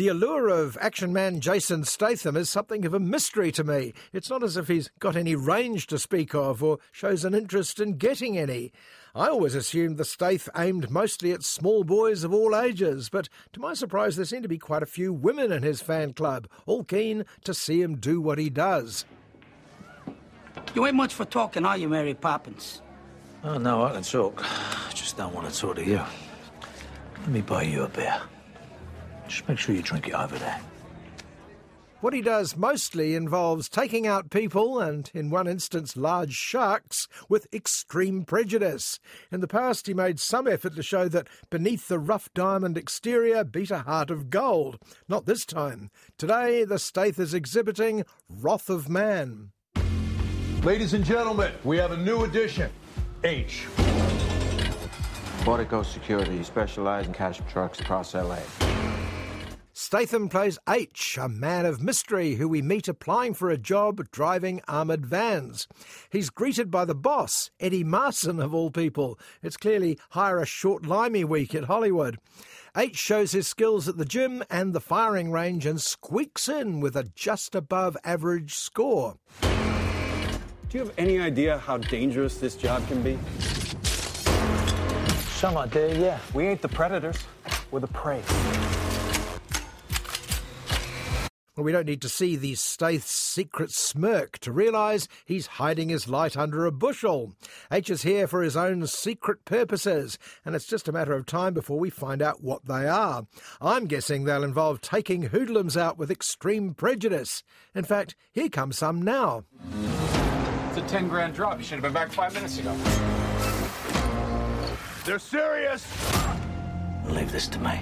The allure of action man Jason Statham is something of a mystery to me. It's not as if he's got any range to speak of or shows an interest in getting any. I always assumed the Stath aimed mostly at small boys of all ages, but to my surprise, there seem to be quite a few women in his fan club, all keen to see him do what he does. You ain't much for talking, are you, Mary Poppins? Oh, no, I can talk. I just don't want to talk to you. Let me buy you a beer. Just make sure you drink it over there. What he does mostly involves taking out people, and in one instance, large sharks, with extreme prejudice. In the past, he made some effort to show that beneath the rough diamond exterior beat a heart of gold. Not this time. Today, the Staith is exhibiting Wrath of Man. Ladies and gentlemen, we have a new addition H. Fortico Security specialize in cash trucks across LA. Statham plays H, a man of mystery who we meet applying for a job driving armoured vans. He's greeted by the boss, Eddie Marsan of all people. It's clearly hire a short limey week at Hollywood. H shows his skills at the gym and the firing range and squeaks in with a just above average score. Do you have any idea how dangerous this job can be? Some idea, yeah. We ain't the predators, we're the prey. Well, we don't need to see the Staith's secret smirk to realise he's hiding his light under a bushel. H is here for his own secret purposes, and it's just a matter of time before we find out what they are. I'm guessing they'll involve taking hoodlums out with extreme prejudice. In fact, here comes some now. It's a 10 grand drop. You should have been back five minutes ago. They're serious! Leave this to me.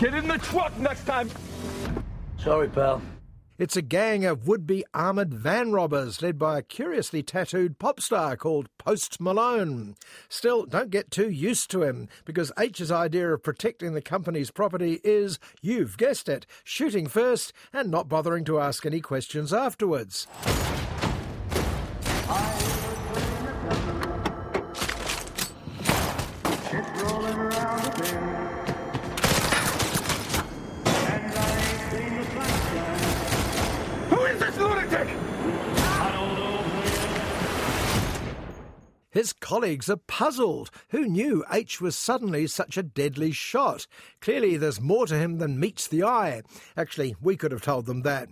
Get in the truck next time! Sorry, pal. It's a gang of would be armoured van robbers led by a curiously tattooed pop star called Post Malone. Still, don't get too used to him, because H's idea of protecting the company's property is, you've guessed it, shooting first and not bothering to ask any questions afterwards. Who His colleagues are puzzled. Who knew H was suddenly such a deadly shot? Clearly, there's more to him than meets the eye. Actually, we could have told them that.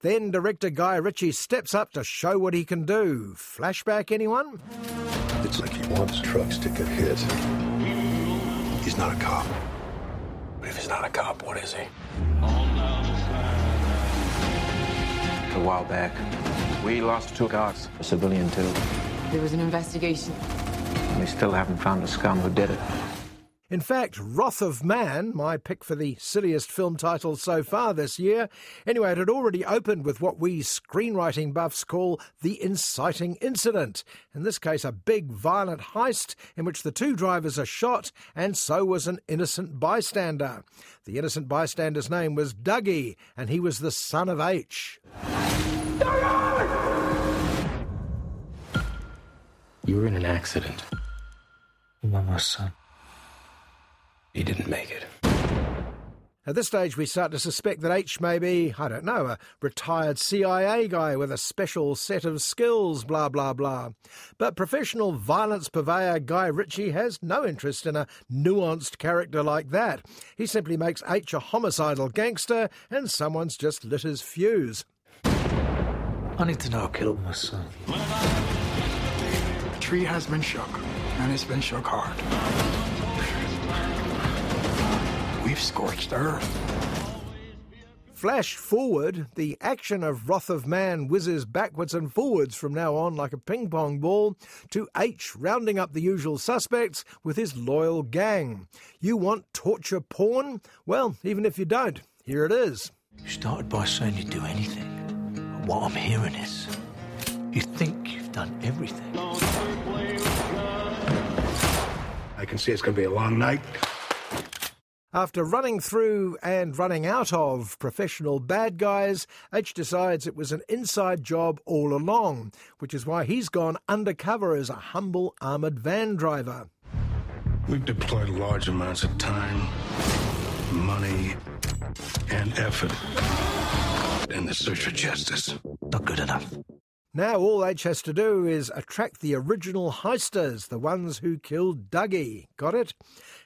Then director Guy Ritchie steps up to show what he can do. Flashback, anyone? It's like he wants trucks to get hit. He's not a cop. But if he's not a cop, what is he? A while back, we lost two guards, a civilian too. There was an investigation. We still haven't found the scum who did it. In fact, Wrath of Man, my pick for the silliest film title so far this year, anyway, it had already opened with what we screenwriting buffs call the inciting incident. In this case, a big violent heist in which the two drivers are shot, and so was an innocent bystander. The innocent bystander's name was Dougie, and he was the son of H. You were in an accident. Mama's son. He didn't make it. At this stage, we start to suspect that H may be, I don't know, a retired CIA guy with a special set of skills, blah, blah, blah. But professional violence purveyor Guy Ritchie has no interest in a nuanced character like that. He simply makes H a homicidal gangster, and someone's just lit his fuse. I need to know who killed my son. Tree has been shook, and it's been shook hard. We've scorched earth. flash forward, the action of Wrath of Man whizzes backwards and forwards from now on like a ping pong ball to H rounding up the usual suspects with his loyal gang. You want torture porn? Well, even if you don't, here it is. You started by saying you'd do anything. What I'm hearing is you think you've done everything. I can see it's going to be a long night. After running through and running out of professional bad guys, H decides it was an inside job all along, which is why he's gone undercover as a humble armoured van driver. We've deployed large amounts of time, money, and effort in the search for justice. Not good enough. Now all H has to do is attract the original heisters, the ones who killed Dougie. Got it?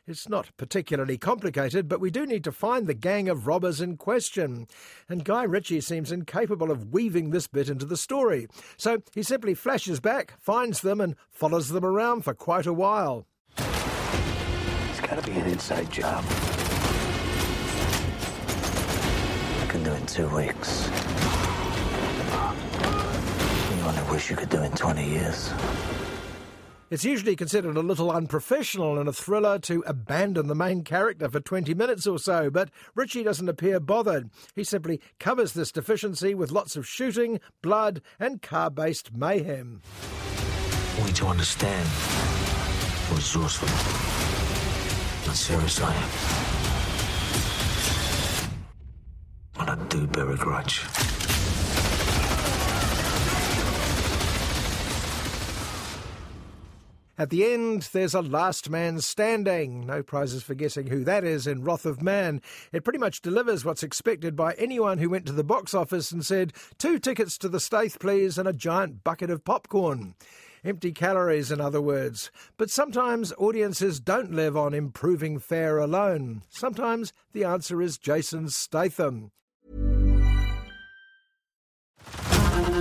It's not particularly complicated, but we do need to find the gang of robbers in question. And Guy Ritchie seems incapable of weaving this bit into the story. So he simply flashes back, finds them, and follows them around for quite a while. It's got to be an inside job. I can do it in two weeks. Wish you could do in 20 years. It's usually considered a little unprofessional in a thriller to abandon the main character for 20 minutes or so, but Ritchie doesn't appear bothered. He simply covers this deficiency with lots of shooting, blood, and car based mayhem. You to understand resourceful and serious I am. And I do bear a grudge. At the end, there's a last man standing. No prizes for guessing who that is in Wrath of Man. It pretty much delivers what's expected by anyone who went to the box office and said, two tickets to the Staith, please, and a giant bucket of popcorn. Empty calories, in other words. But sometimes audiences don't live on improving fare alone. Sometimes the answer is Jason Statham.